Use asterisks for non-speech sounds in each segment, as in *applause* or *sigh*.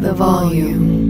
the volume.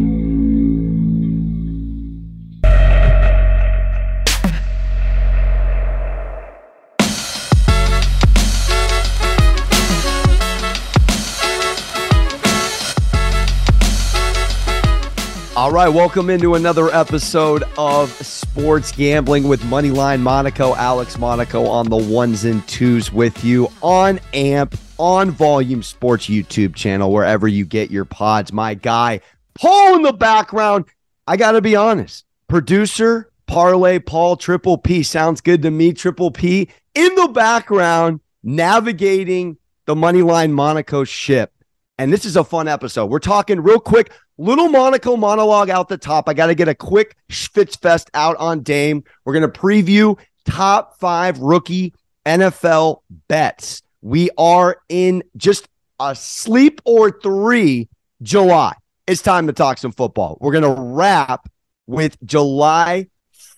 All right, welcome into another episode of Sports Gambling with Moneyline Monaco. Alex Monaco on the ones and twos with you on AMP, on Volume Sports YouTube channel, wherever you get your pods. My guy, Paul in the background. I got to be honest, producer, parlay, Paul, Triple P sounds good to me. Triple P in the background, navigating the Moneyline Monaco ship. And this is a fun episode. We're talking real quick Little Monaco monologue out the top. I got to get a quick Fest out on Dame. We're going to preview top five rookie NFL bets. We are in just a sleep or three July. It's time to talk some football. We're going to wrap with July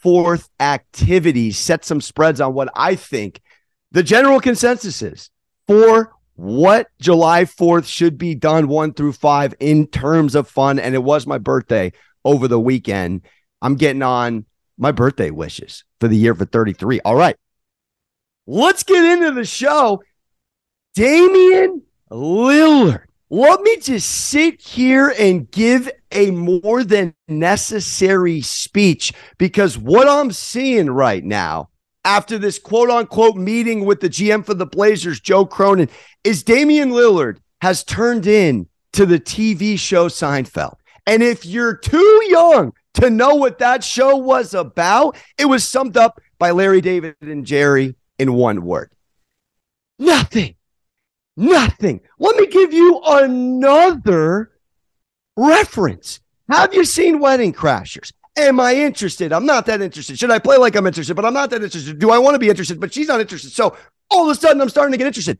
4th activities, set some spreads on what I think the general consensus is for what July 4th should be done one through five in terms of fun. And it was my birthday over the weekend. I'm getting on my birthday wishes for the year for 33. All right. Let's get into the show. Damian Lillard. Let me just sit here and give a more than necessary speech because what I'm seeing right now after this quote unquote meeting with the GM for the Blazers, Joe Cronin, is Damian Lillard has turned in to the TV show Seinfeld. And if you're too young to know what that show was about, it was summed up by Larry David and Jerry in one word nothing. Nothing. Let me give you another reference. Have you seen Wedding Crashers? Am I interested? I'm not that interested. Should I play like I'm interested? But I'm not that interested. Do I want to be interested? But she's not interested. So all of a sudden, I'm starting to get interested.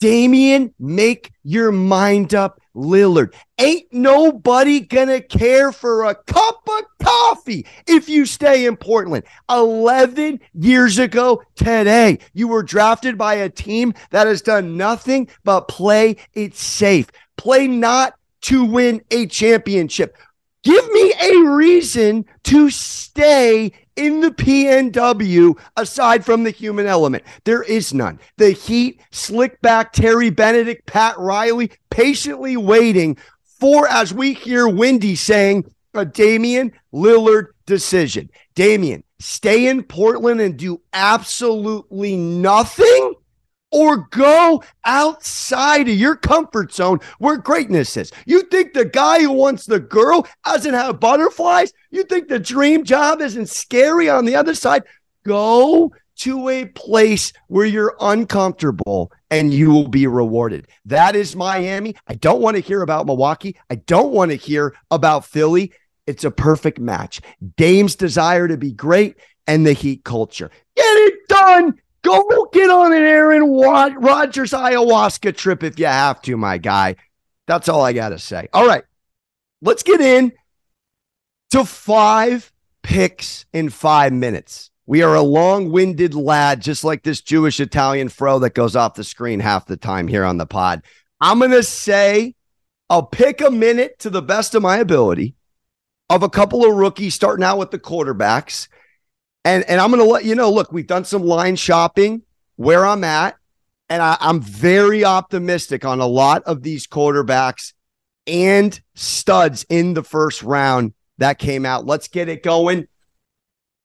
Damien, make your mind up. Lillard. Ain't nobody gonna care for a cup of coffee if you stay in Portland. 11 years ago today, you were drafted by a team that has done nothing but play it safe. Play not to win a championship. Give me a reason to stay in the PNW aside from the human element. There is none. The Heat, slick back Terry Benedict, Pat Riley, patiently waiting for, as we hear Wendy saying, a Damian Lillard decision. Damian, stay in Portland and do absolutely nothing or go outside of your comfort zone where greatness is. You think the guy who wants the girl doesn't have butterflies? You think the dream job isn't scary on the other side? Go to a place where you're uncomfortable and you will be rewarded. That is Miami. I don't want to hear about Milwaukee. I don't want to hear about Philly. It's a perfect match. Dame's desire to be great and the Heat culture. Get it done. Go get on an Aaron Rodgers ayahuasca trip if you have to, my guy. That's all I got to say. All right. Let's get in to five picks in five minutes. We are a long winded lad, just like this Jewish Italian fro that goes off the screen half the time here on the pod. I'm going to say I'll pick a minute to the best of my ability of a couple of rookies starting out with the quarterbacks. And, and I'm to let you know look, we've done some line shopping where I'm at. And I, I'm very optimistic on a lot of these quarterbacks and studs in the first round that came out. Let's get it going.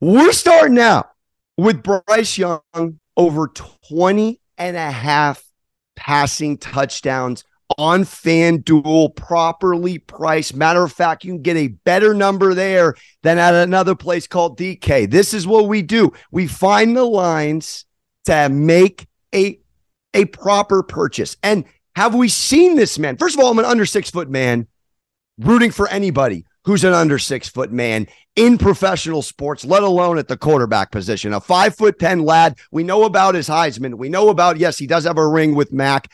We're starting out with Bryce Young over 20 and a half passing touchdowns on FanDuel, properly priced. Matter of fact, you can get a better number there than at another place called DK. This is what we do. We find the lines to make a a proper purchase. And have we seen this man? First of all, I'm an under six foot man rooting for anybody who's an under six foot man in professional sports, let alone at the quarterback position. A five foot 10 lad. We know about his Heisman. We know about, yes, he does have a ring with Mac.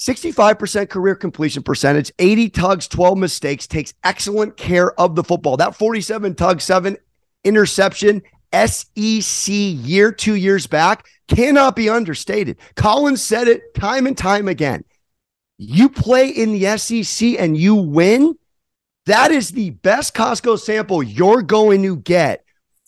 65% career completion percentage, 80 tugs, 12 mistakes, takes excellent care of the football. That 47 tug, seven interception, SEC year, two years back cannot be understated. Collins said it time and time again. You play in the SEC and you win, That is the best Costco sample you're going to get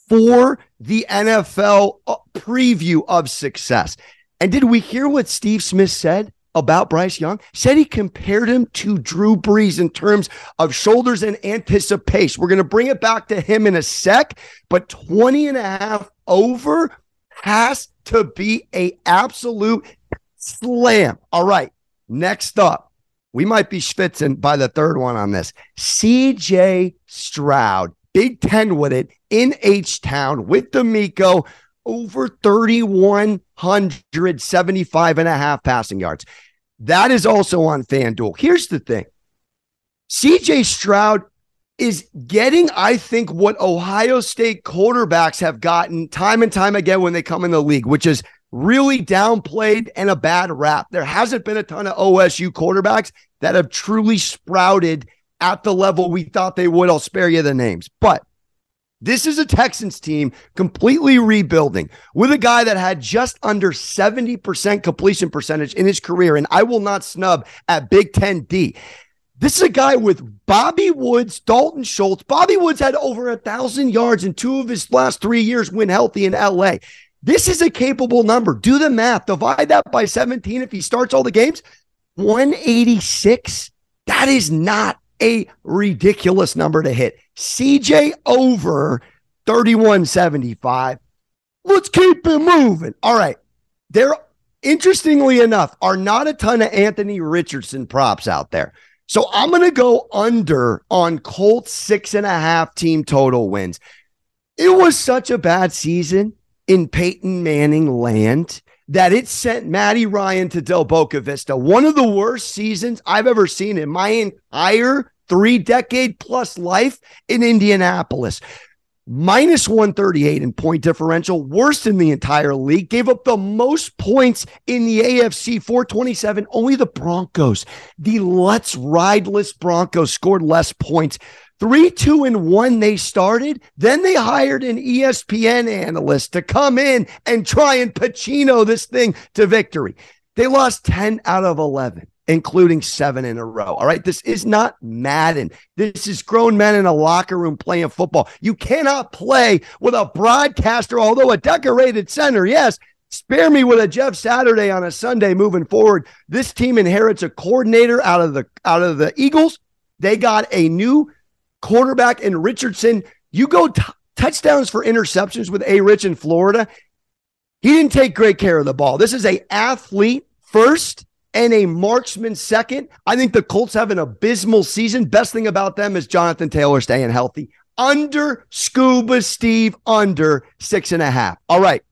for the NFL uh, preview of success. And did we hear what Steve Smith said about Bryce Young? Said he compared him to Drew Brees in terms of shoulders and anticipation. We're going to bring it back to him in a sec, but 20 and a half over has to be a absolute slam. All right. Next up, we might be schwitzing by the third one on this. CJ Stroud, Big Ten with it in H Town with DeMeco, over 3,175 and a half passing yards. That is also on FanDuel. Here's the thing CJ Stroud is getting, I think, what Ohio State quarterbacks have gotten time and time again when they come in the league, which is really downplayed and a bad rap. There hasn't been a ton of OSU quarterbacks that have truly sprouted at the level we thought they would. I'll spare you the names. But this is a Texans team completely rebuilding with a guy that had just under 70% completion percentage in his career. And I will not snub at Big Ten D. This is a guy with Bobby Woods, Dalton Schultz. Bobby Woods had over a thousand yards in two of his last three years when healthy in LA. This is a capable number. Do the math. Divide that by 17 if he starts all the games. 186. That is not a ridiculous number to hit. CJ over 3175. Let's keep it moving. All right. There, interestingly enough, are not a ton of Anthony Richardson props out there. So I'm going to go under on Colts six and a half team total wins. It was such a bad season in Peyton Manning land that it sent Matty Ryan to Del Boca Vista. One of the worst seasons I've ever seen in my entire three decade plus life in Indianapolis. Minus 138 in point differential, worst in the entire league. Gave up the most points in the AFC, 427. Only the Broncos, the let's rideless Broncos, scored less points. Three, two, and one, they started. Then they hired an ESPN analyst to come in and try and Pacino this thing to victory. They lost 10 out of 11, including seven in a row. All right. This is not Madden. This is grown men in a locker room playing football. You cannot play with a broadcaster, although a decorated center, yes. Spare me with a Jeff Saturday on a Sunday moving forward. This team inherits a coordinator out of the out of the Eagles. They got a new quarterback in Richardson. You go t- touchdowns for interceptions with A. Rich in Florida. He didn't take great care of the ball. This is a athlete first and a marksman second. I think the Colts have an abysmal season. Best thing about them is Jonathan Taylor staying healthy. Under Scuba Steve, under six and a half. All right.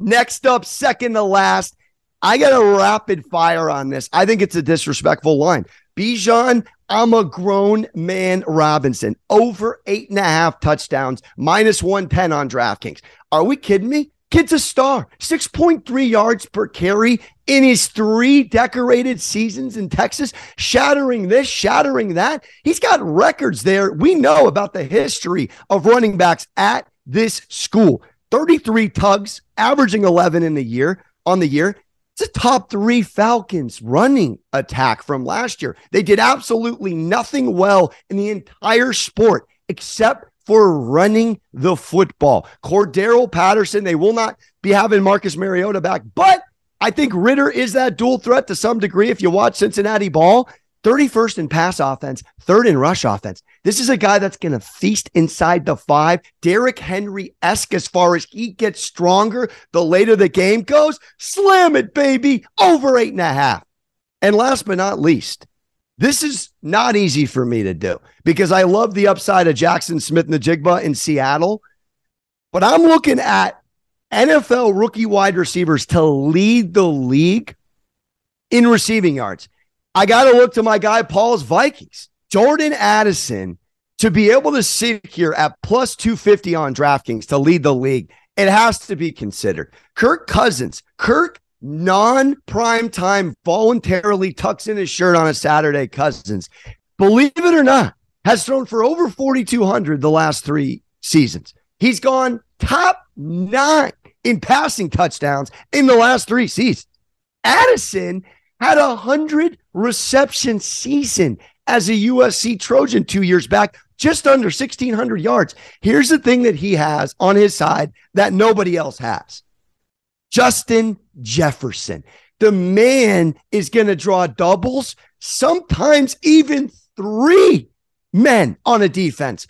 Next up, second to last. I got a rapid fire on this. I think it's a disrespectful line. Bijan, I'm a grown man Robinson, over eight and a half touchdowns, minus 110 on DraftKings. Are we kidding me? Kid's a star, 6.3 yards per carry in his three decorated seasons in Texas, shattering this, shattering that. He's got records there. We know about the history of running backs at this school 33 tugs, averaging 11 in the year on the year. It's a top three Falcons running attack from last year. They did absolutely nothing well in the entire sport except for running the football. Cordarrelle Patterson, they will not be having Marcus Mariota back, but I think Ridder is that dual threat to some degree. If you watch Cincinnati ball, 31st in pass offense, third in rush offense. This is a guy that's going to feast inside the five. Derrick Henry esque as far as he gets stronger the later the game goes. Slam it, baby, over eight and a half. And last but not least, this is not easy for me to do because I love the upside of Jackson Smith-Njigba in Seattle. But I'm looking at NFL rookie wide receivers to lead the league in receiving yards. I got to look to my guy, Paul's Vikings. Jordan Addison to be able to sit here at plus 250 on DraftKings to lead the league, it has to be considered. Kirk Cousins, Kirk non prime time voluntarily tucks in his shirt on a Saturday. Cousins, believe it or not, has thrown for over 4,200 the last three seasons. He's gone top nine in passing touchdowns in the last three seasons. Addison had a hundred reception season as a USC Trojan two years back, just under 1,600 yards. Here's the thing that he has on his side that nobody else has Justin Jefferson. The man is going to draw doubles, sometimes even three men on a defense.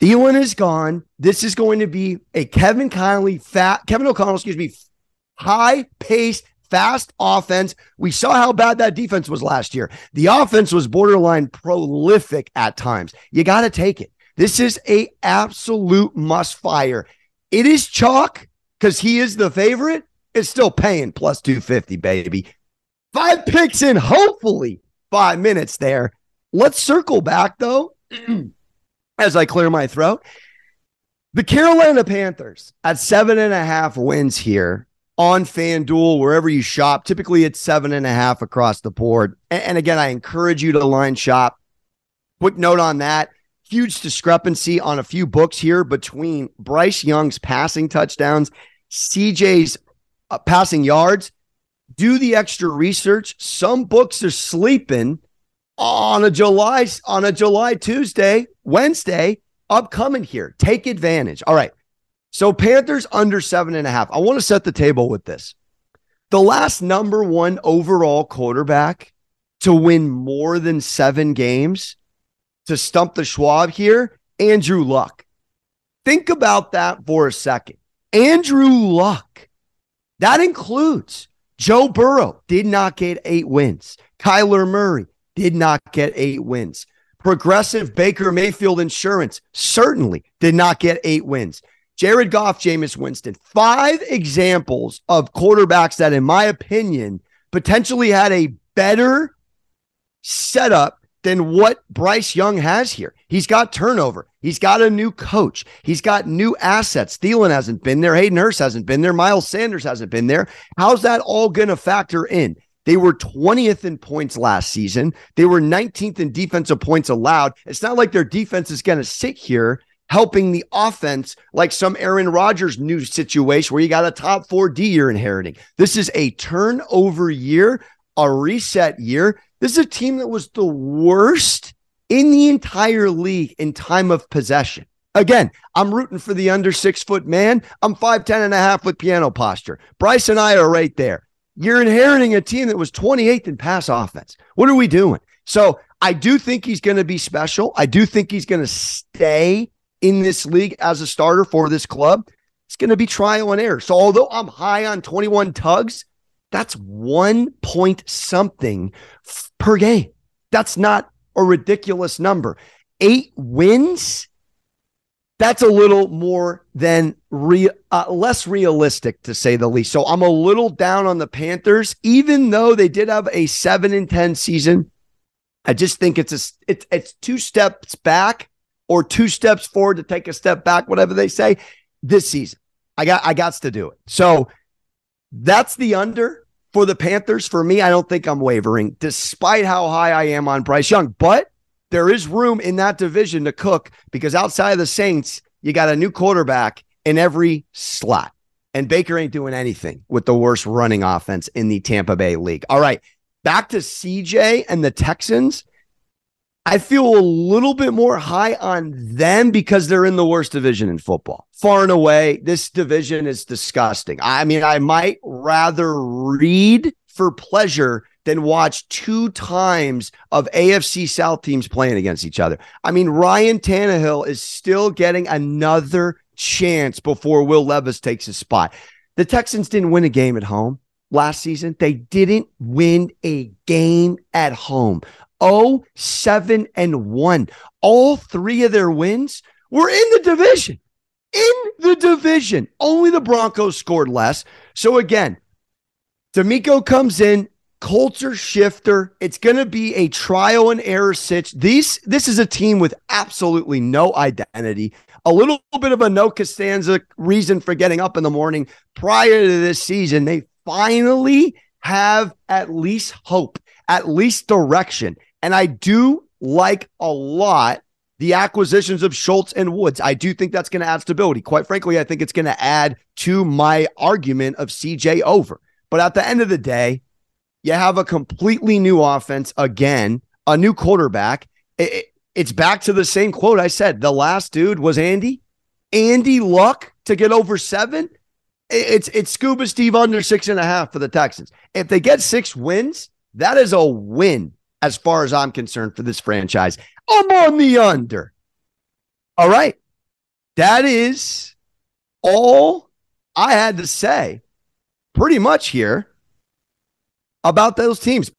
Thielen is gone. This is going to be a Kevin Connolly fat Kevin O'Connell, excuse me, high paced, fast offense. We saw how bad that defense was last year. The offense was borderline prolific at times. You got to take it. This is a absolute must fire. It is chalk because he is the favorite. It's still paying plus 250, baby. Five picks in, hopefully five minutes there. Let's circle back though. *clears throat* as I clear my throat. The Carolina Panthers at seven and a half wins here on FanDuel, wherever you shop. Typically, it's seven and a half across the board. And, again, I encourage you to line shop. Quick note on that huge discrepancy on a few books here between Bryce Young's passing touchdowns, CJ's uh, passing yards. Do the extra research. Some books are sleeping on a July on a July Tuesday, Wednesday, upcoming here. Take advantage. All right. So Panthers under seven and a half. I want to set the table with this. The last number one overall quarterback to win more than seven games to stump the Schwab here, Andrew Luck. Think about that for a second. Andrew Luck. That includes Joe Burrow, did not get eight wins. Kyler Murray, did not get eight wins. Progressive Baker Mayfield Insurance certainly did not get eight wins. Jared Goff, Jameis Winston, five examples of quarterbacks that, in my opinion, potentially had a better setup than what Bryce Young has here. He's got turnover. He's got a new coach. He's got new assets. Thielen hasn't been there. Hayden Hurst hasn't been there. Miles Sanders hasn't been there. How's that all going to factor in? They were 20th in points last season. They were 19th in defensive points allowed. It's not like their defense is going to sit here helping the offense like some Aaron Rodgers new situation where you got a top 4 D you're inheriting. This is a turnover year, a reset year. This is a team that was the worst in the entire league in time of possession. Again, I'm rooting for the under six foot man. I'm 5'10 and a half with piano posture. Bryce and I are right there. You're inheriting a team that was 28th in pass offense. What are we doing? So I do think he's going to be special. I do think he's going to stay in this league as a starter for this club. It's going to be trial and error. So although I'm high on 21 tugs, that's one point something per game. That's not a ridiculous number. Eight wins that's a little more than re- uh, less realistic to say the least. So I'm a little down on the Panthers, even though they did have a seven and ten season. I just think it's a it's it's two steps back or two steps forward to take a step back, whatever they say. This season, I got I got to do it. So that's the under for the Panthers. For me, I don't think I'm wavering, despite how high I am on Bryce Young. But there is room in that division to cook because outside of the Saints, you got a new quarterback in every slot. And Baker ain't doing anything with the worst running offense in the Tampa Bay League. All right, back to CJ and the Texans. I feel a little bit more high on them because they're in the worst division in football. Far and away, this division is disgusting. I mean, I might rather read for pleasure than watch two times of AFC South teams playing against each other. I mean, Ryan Tannehill is still getting another chance before Will Levis takes his spot. The Texans didn't win a game at home last season. They didn't win a game at home. Oh, seven and 1. All three of their wins were in the division. In the division. Only the Broncos scored less. So again, DeMeco comes in, culture shifter. It's going to be a trial and error sitch. These this is a team with absolutely no identity. A little bit of a no Costanza reason for getting up in the morning prior to this season. They finally have at least hope, at least direction. And I do like a lot the acquisitions of Schultz and Woods. I do think that's going to add stability. Quite frankly, I think it's going to add to my argument of CJ over. But at the end of the day, you have a completely new offense again a new quarterback. It, it, it's back to the same quote I said. The last dude was Andy. Andy Luck to get over seven. It's it's Scuba Steve under six and a half for the Texans. If they get six wins, that is a win as far as I'm concerned for this franchise. I'm on the under. All right. That is all I had to say pretty much here about those teams.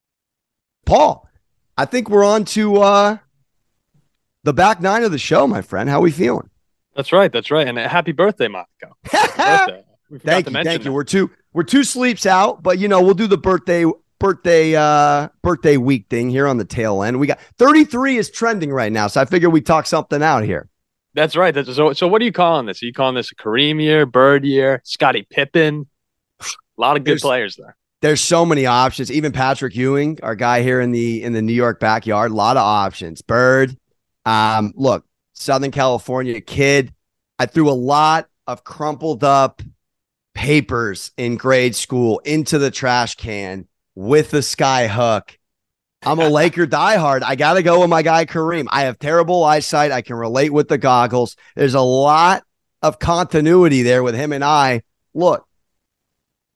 Paul, I think we're on to uh, the back nine of the show, my friend. How are we feeling? That's right. That's right. And happy birthday. *laughs* Happy birthday. thank you. Thank you. We're two we're two sleeps out, but you know, we'll do the birthday birthday uh birthday week thing here on the tail end. We got 33 is trending right now, so I figure we talk something out here. That's right. That's, so so what are you calling this? Are you calling this a Kareem year, Bird year, Scottie Pippen? A lot of good there's, players there. There's so many options. Even Patrick Ewing, our guy here in the in the New York backyard, a lot of options. Bird. Um, look, Southern California kid. I threw a lot of crumpled up papers in grade school into the trash can with the sky hook. I'm a *laughs* Laker diehard. I got to go with my guy Kareem. I have terrible eyesight. I can relate with the goggles. There's a lot of continuity there with him and I. Look,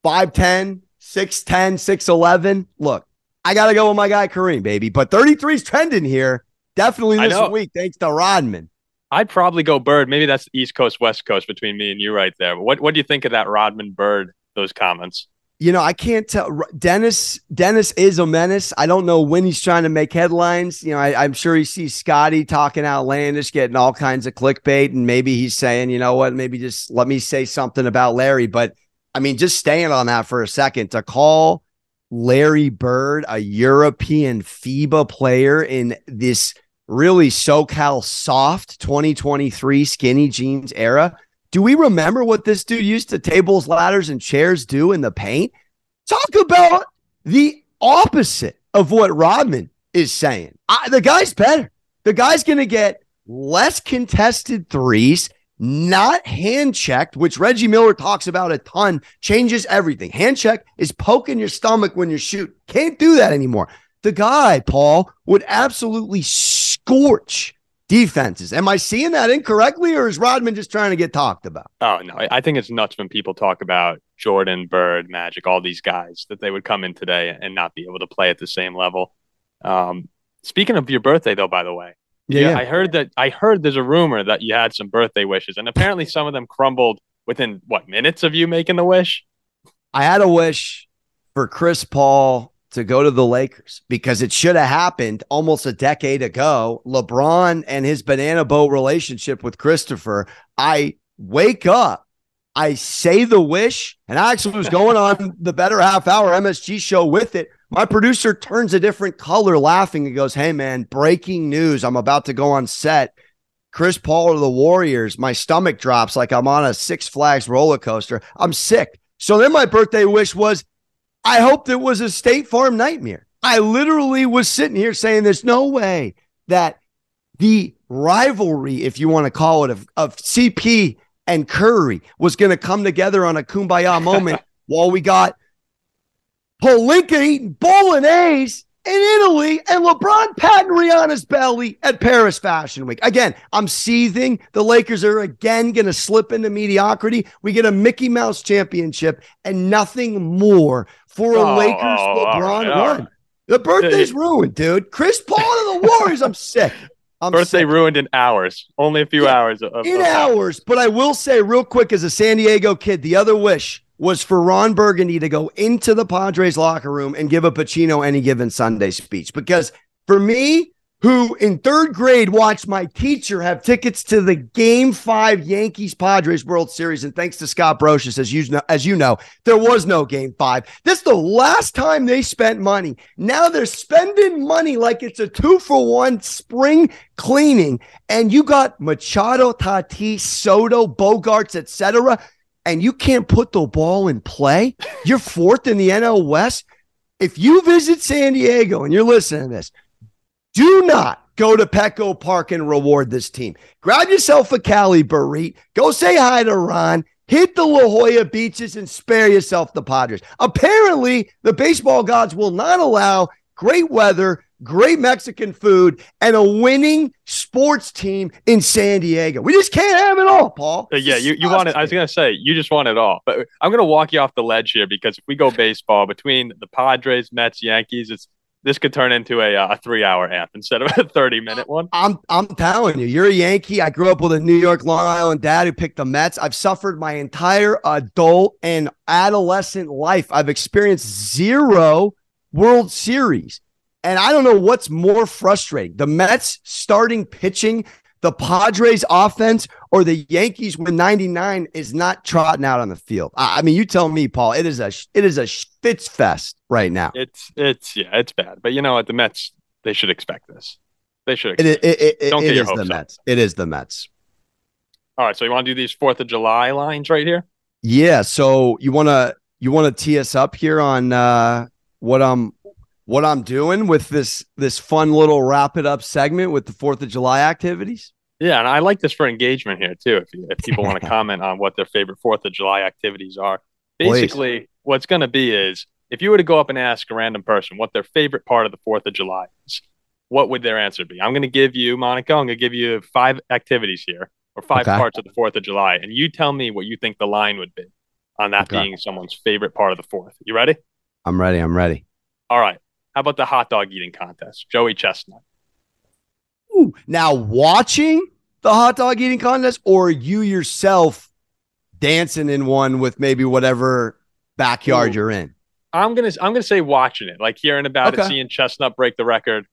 5'10, 6'10, 6'11. Look, I got to go with my guy Kareem, baby. But 33 is trending here. Definitely this week, thanks to Rodman. I'd probably go Bird. Maybe that's East Coast, West Coast between me and you right there. But what, what do you think of that Rodman Bird, those comments? you know, I can't tell. Dennis Dennis is a menace. I don't know when he's trying to make headlines. You know, I, am sure he sees Scottie talking outlandish, getting all kinds of clickbait, and maybe he's saying, you know what, maybe just let me say something about Larry. But I mean, just staying on that for a second to call Larry Bird a European FIBA player in this really SoCal soft 2023 skinny jeans era do we remember what this dude used to tables, ladders, and chairs do in the paint? Talk about the opposite of what Rodman is saying. I, the guy's better. The guy's going to get less contested threes, not hand checked, which Reggie Miller talks about a ton, changes everything. Hand check is poking your stomach when you shoot. Can't do that anymore. The guy, Paul, would absolutely scorch defenses. Am I seeing that incorrectly, or is Rodman just trying to get talked about? Oh no, I think it's nuts when people talk about Jordan, Bird, Magic, all these guys that they would come in today and not be able to play at the same level. Um, speaking of your birthday, though, by the way, yeah, yeah, I heard that I heard there's a rumor that you had some birthday wishes, and apparently some of them crumbled within what minutes of you making the wish. I had a wish for Chris Paul to go to the Lakers because it should have happened almost a decade ago. LeBron and his banana boat relationship with Christopher. I wake up, I say the wish, and I actually was going on the better half hour MSG show with it. My producer turns a different color laughing and goes, Hey man, breaking news. I'm about to go on set. Chris Paul or the Warriors. My stomach drops like I'm on a Six Flags roller coaster. I'm sick. So then my birthday wish was I hoped it was a State Farm nightmare. I literally was sitting here saying there's no way that the rivalry, if you want to call it, of, of CP and Curry was going to come together on a kumbaya moment *laughs* while we got Pelinka eating bolognese in Italy and LeBron patting Rihanna's belly at Paris Fashion Week. Again, I'm seething. The Lakers are again going to slip into mediocrity. We get a Mickey Mouse championship and nothing more for a oh, Lakers oh, LeBron right, run. The birthday's ruined, dude. Chris Paul and the Warriors. I'm sick. *laughs* I'm Birthday sick. ruined in hours. Only a few yeah, hours. Of, in of hours. But I will say, real quick, as a San Diego kid, the other wish was for Ron Burgundy to go into the Padres locker room and give a Pacino any given Sunday speech. Because for me, who in third grade watched my teacher have tickets to the Game Five Yankees Padres World Series, and thanks to Scott Brosius, as you know, as you know, there was no Game Five. This is the last time they spent money. Now they're spending money like it's a two for one spring cleaning, and you got Machado, Tatis, Soto, Bogaerts, etc., and you can't put the ball in play. You're fourth in the NL West. If you visit San Diego and you're listening to this, do not go to Petco Park and reward this team. Grab yourself a Cali burrito. Go say hi to Ron. Hit the La Jolla beaches and spare yourself the Padres. Apparently, the baseball gods will not allow great weather great Mexican food, and a winning sports team in San Diego. We just can't have it all, Paul. Uh, yeah, you, you want it. I was going to say, you just want it all. But I'm going to walk you off the ledge here because if we go baseball between the Padres, Mets, Yankees, it's this could turn into a, uh, a three hour app instead of a 30 minute one. I'm I'm telling you, you're a Yankee. I grew up with a New York, Long Island dad who picked the Mets. I've suffered my entire adult and adolescent life. I've experienced zero World Series. And I don't know what's more frustrating the Mets starting pitching, the Padres offense, or the Yankees when 99 is not trotting out on the field. I mean, you tell me, Paul, it is a it is a fits fest right now. It's it's yeah, it's bad. But you know what? The Mets, they should expect this. They should. It, it, it, it, Don't it get your hopes the Mets. Up. It is the Mets. All right, so you want to do these Fourth of July lines right here? Yeah. So you want to you want to tee us up here on uh, what I'm what I'm doing with this this fun little wrap it up segment with the Fourth of July activities. Yeah, and I like this for engagement here too. If if people want to *laughs* comment on what their favorite Fourth of July activities are, basically Please. what's going to be is if you were to go up and ask a random person what their favorite part of the Fourth of July is, what would their answer be? I'm going to give you, Monaco. I'm going to give you five activities here or five okay. parts of the Fourth of July, and you tell me what you think the line would be on that okay. being someone's favorite part of the Fourth. You ready? I'm ready. I'm ready. All right. How about the hot dog eating contest? Joey Chestnut. Ooh, now watching the hot dog eating contest or you yourself dancing in one with maybe whatever backyard Ooh. you're in? I'm gonna I'm gonna say watching it, like hearing about okay. it, seeing Chestnut break the record.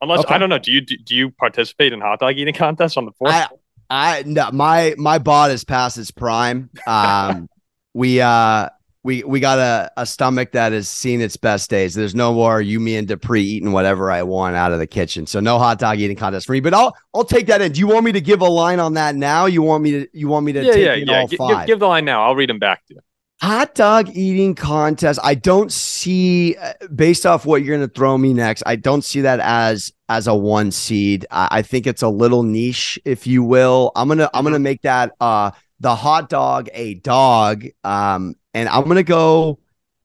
Unless okay. I don't know, do you do, do, you participate in hot dog eating contests on the fourth? I, I no, my my bod is past its prime. *laughs* Um, we uh we we got a, a stomach that has seen its best days. There's no more you, me, and Dupree eating whatever I want out of the kitchen. So no hot dog eating contest for me. But I'll I'll take that in. Do you want me to give a line on that now? You want me to you want me to yeah, yeah, yeah. G- give, give the line now. I'll read them back to you. Hot dog eating contest. I don't see uh, based off what you're going to throw me next. I don't see that as as a one seed. I, I think it's a little niche, if you will. I'm gonna I'm gonna mm-hmm. make that uh the hot dog a dog. Um, and I'm gonna go.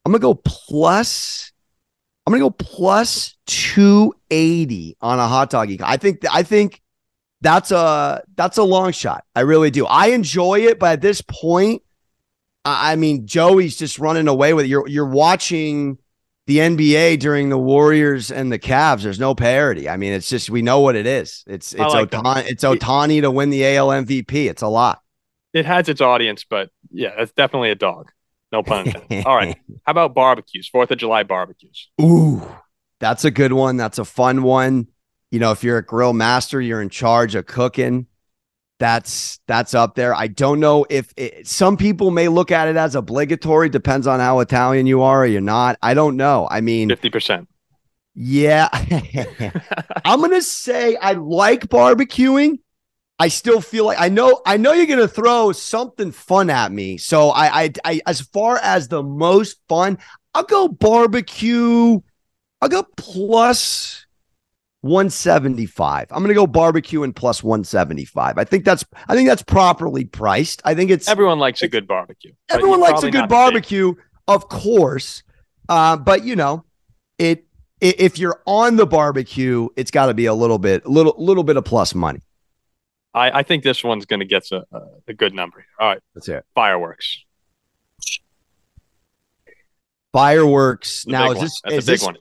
I'm gonna go plus. I'm gonna go plus 280 on a hot dog. I think. I think that's a that's a long shot. I really do. I enjoy it, but at this point, I mean, Joey's just running away with it. You're you're watching the NBA during the Warriors and the Cavs. There's no parity. I mean, it's just we know what it is. It's it's like Ohtani, it's Ohtani to win the AL MVP. It's a lot. It has its audience, but yeah, it's definitely a dog. No pun intended. All right. How about barbecues? Fourth of July barbecues. Ooh, that's a good one. That's a fun one. You know, if you're a grill master, you're in charge of cooking. That's that's up there. I don't know if it, some people may look at it as obligatory. Depends on how Italian you are or you're not. I don't know. I mean, fifty percent. Yeah, *laughs* I'm gonna say I like barbecuing. I still feel like I know I know you're gonna throw something fun at me. So I I, I as far as the most fun, I'll go barbecue. I'll go plus 175. I'm gonna go barbecue and plus 175. I think that's I think that's properly priced. I think it's everyone likes a good barbecue. Everyone likes a good barbecue, of course. Uh, but you know, it if you're on the barbecue, it's got to be a little bit, little little bit of plus money. I, I think this one's going to get a, a, good number. All right. Let's hear it. Fireworks. Fireworks. Now, is this, is this one.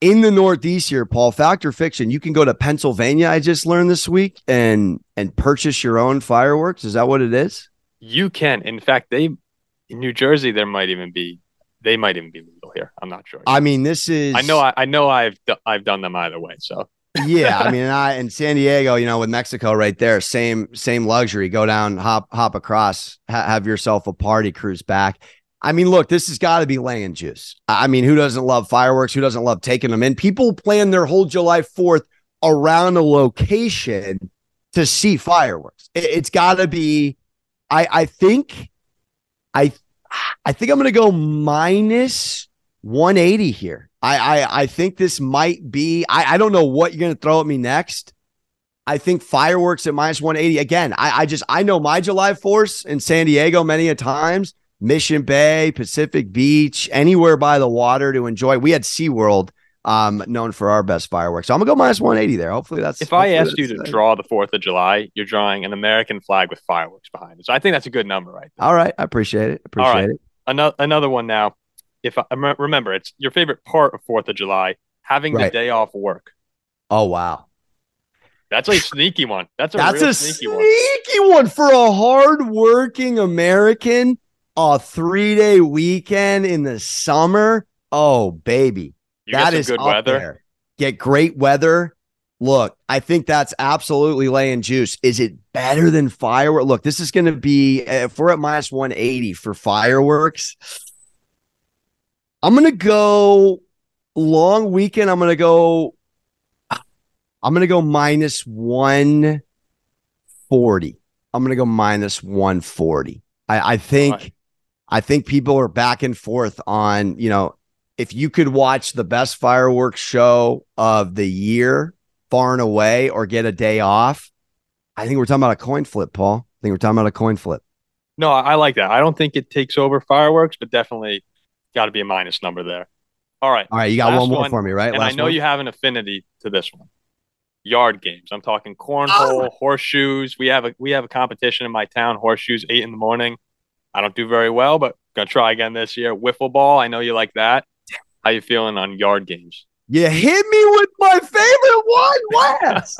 in the Northeast here, Paul? Fact or fiction? You can go to Pennsylvania. I just learned this week and and purchase your own fireworks. Is that what it is? You can. In fact, they in New Jersey there might even be they might even be legal here. I'm not sure. I mean, this is. I know. I, I know. I've I've done them either way. So yeah, I mean, I in San Diego, you know, with Mexico right there, same same luxury. Go down, hop hop across, ha- have yourself a party cruise back. I mean, look, this has got to be laying juice. I mean, who doesn't love fireworks? Who doesn't love taking them in? People plan their whole July Fourth around a location to see fireworks. It, it's got to be. I I think, I I think I'm going to go minus 180 here. I, I I think this might be. I, I don't know what you're gonna throw at me next. I think fireworks at minus 180. Again, I, I just I know my July Force in San Diego many a times. Mission Bay, Pacific Beach, anywhere by the water to enjoy. We had SeaWorld um, known for our best fireworks. So I'm gonna go minus 180 there. Hopefully that's. If hopefully I asked you to draw the Fourth of July, you're drawing an American flag with fireworks behind it. So I think that's a good number, right? There. All right, I appreciate it. Appreciate right. it. Another another one now. If I remember, it's your favorite part of Fourth of July, having right. the day off work. Oh wow, that's a sneaky one. That's a that's a sneaky, sneaky one. one for a hardworking American. A three day weekend in the summer. Oh baby, you that is good weather. There. Get great weather. Look, I think that's absolutely laying juice. Is it better than fireworks? Look, this is going to be eh, if we're at minus 180 for fireworks. I'm going to go long weekend. I'm going to go I'm to go minus 140. I'm going to go minus 140. I, I think right. I think people are back and forth on, you know, if you could watch the best fireworks show of the year far and away or get a day off, I think we're talking about a coin flip, Paul. I think we're talking about a coin flip. No, I like that. I don't think it takes over fireworks, but definitely got to be a minus number there. All right. All right. You got one more one, for me, right? And Last I know one? you have an affinity to this one yard games. I'm talking cornhole, oh. horseshoes. We have a we have a competition in my town, horseshoes, eight in the morning. I don't do very well, but gonna try again this year. Wiffle ball. I know you like that. How you feeling on yard games? You hit me with my favorite one, Wes.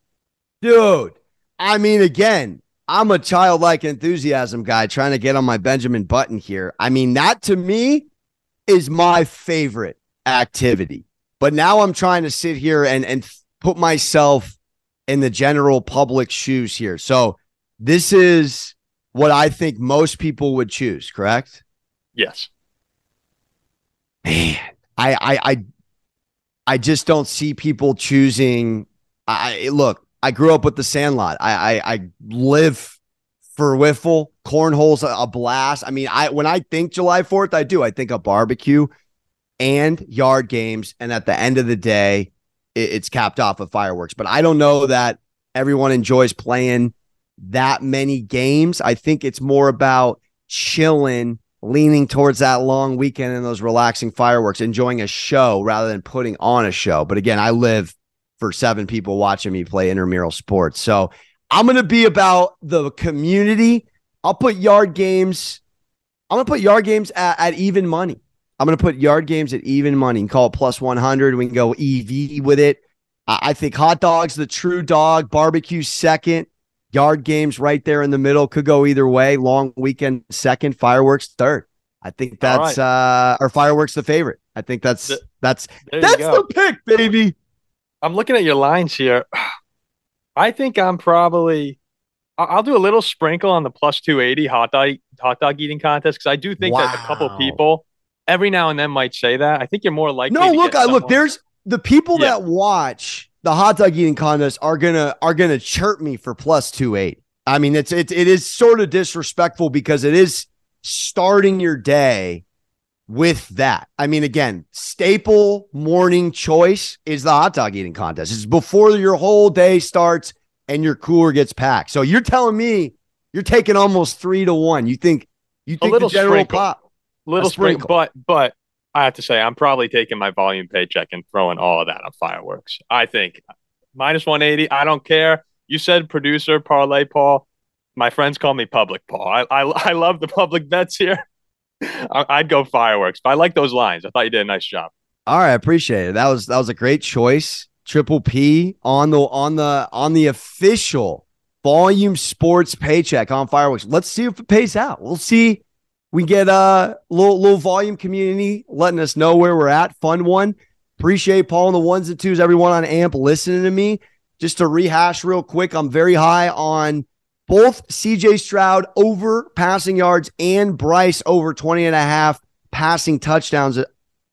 *laughs* Dude, I mean, again, I'm a childlike enthusiasm guy trying to get on my Benjamin Button here. I mean, that to me is my favorite activity. But now I'm trying to sit here and and put myself in the general public shoes here. So this is what I think most people would choose, correct? Yes. Man, I I I, I just don't see people choosing. I look. I grew up with the Sandlot. I I, I live for wiffle. Cornhole's a, a blast. I mean, I when I think July Fourth, I do. I think a barbecue and yard games, and at the end of the day, it's capped off with fireworks. But I don't know that everyone enjoys playing that many games. I think it's more about chilling, leaning towards that long weekend and those relaxing fireworks, enjoying a show rather than putting on a show. But again, I live for seven people watching me play intramural sports. So I'm going to be about the community. I'll put yard games. I'm going to put yard games at, at even money. I'm going to put yard games at even money and call it plus 100. We can go EV with it. I think hot dogs, the true dog, barbecue second, yard games right there in the middle could go either way. Long weekend second, fireworks third. I think that's right. uh or fireworks the favorite. I think that's the, that's that's the pick, baby. I'm looking at your lines here. *sighs* I think I'm probably I'll do a little sprinkle on the plus 280 hot dog hot dog eating contest because I do think wow. that a couple people every now and then might say that. I think you're more likely. No, look, I look. There's the people yeah. that watch the hot dog eating contest are gonna are gonna chirp me for plus two eight. I mean, it's it it is sort of disrespectful because it is starting your day with that. I mean, again, staple morning choice is the hot dog eating contest. It's before your whole day starts and your cooler gets packed. So you're telling me you're taking almost three to one. You think you think the general sprinkle. pop little sprinkle, but but I have to say I'm probably taking my volume paycheck and throwing all of that on fireworks. I think minus 180. I don't care. You said producer parlay Paul. My friends call me public Paul. I I, I love the public bets here. *laughs* I, would go fireworks, but I like those lines. I thought you did a nice job. All right, I appreciate it. That was that was a great choice. Triple P on the on the on the official volume sports paycheck on fireworks. Let's see if it pays out. We'll see we get a little little volume community letting us know where we're at. Fun one. Appreciate Paul and the ones and twos, everyone on AMP listening to me. Just to rehash real quick, I'm very high on both CJ Stroud over passing yards and Bryce over 20 and a half passing touchdowns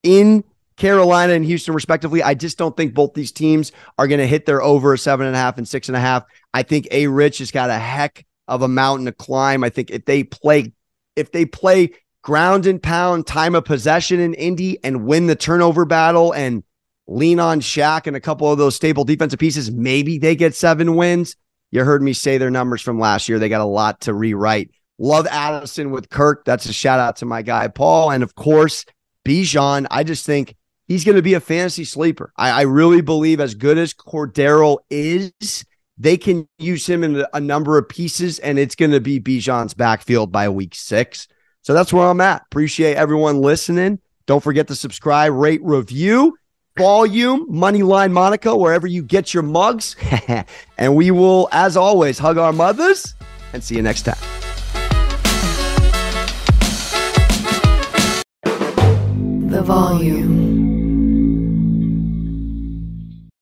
in Carolina and Houston, respectively. I just don't think both these teams are going to hit their over seven and a half and six and a half. I think A Rich has got a heck of a mountain to climb. I think if they play if they play ground and pound, time of possession in Indy and win the turnover battle and lean on Shaq and a couple of those stable defensive pieces, maybe they get seven wins. You heard me say their numbers from last year. They got a lot to rewrite. Love Addison with Kirk. That's a shout out to my guy, Paul. And of course, Bijan. I just think he's going to be a fantasy sleeper. I, I really believe, as good as Cordarrelle is, they can use him in a number of pieces, and it's going to be Bijan's backfield by week six. So that's where I'm at. Appreciate everyone listening. Don't forget to subscribe, rate, review, volume, Moneyline Monaco, wherever you get your mugs. *laughs* and we will, as always, hug our mothers and see you next time. The volume.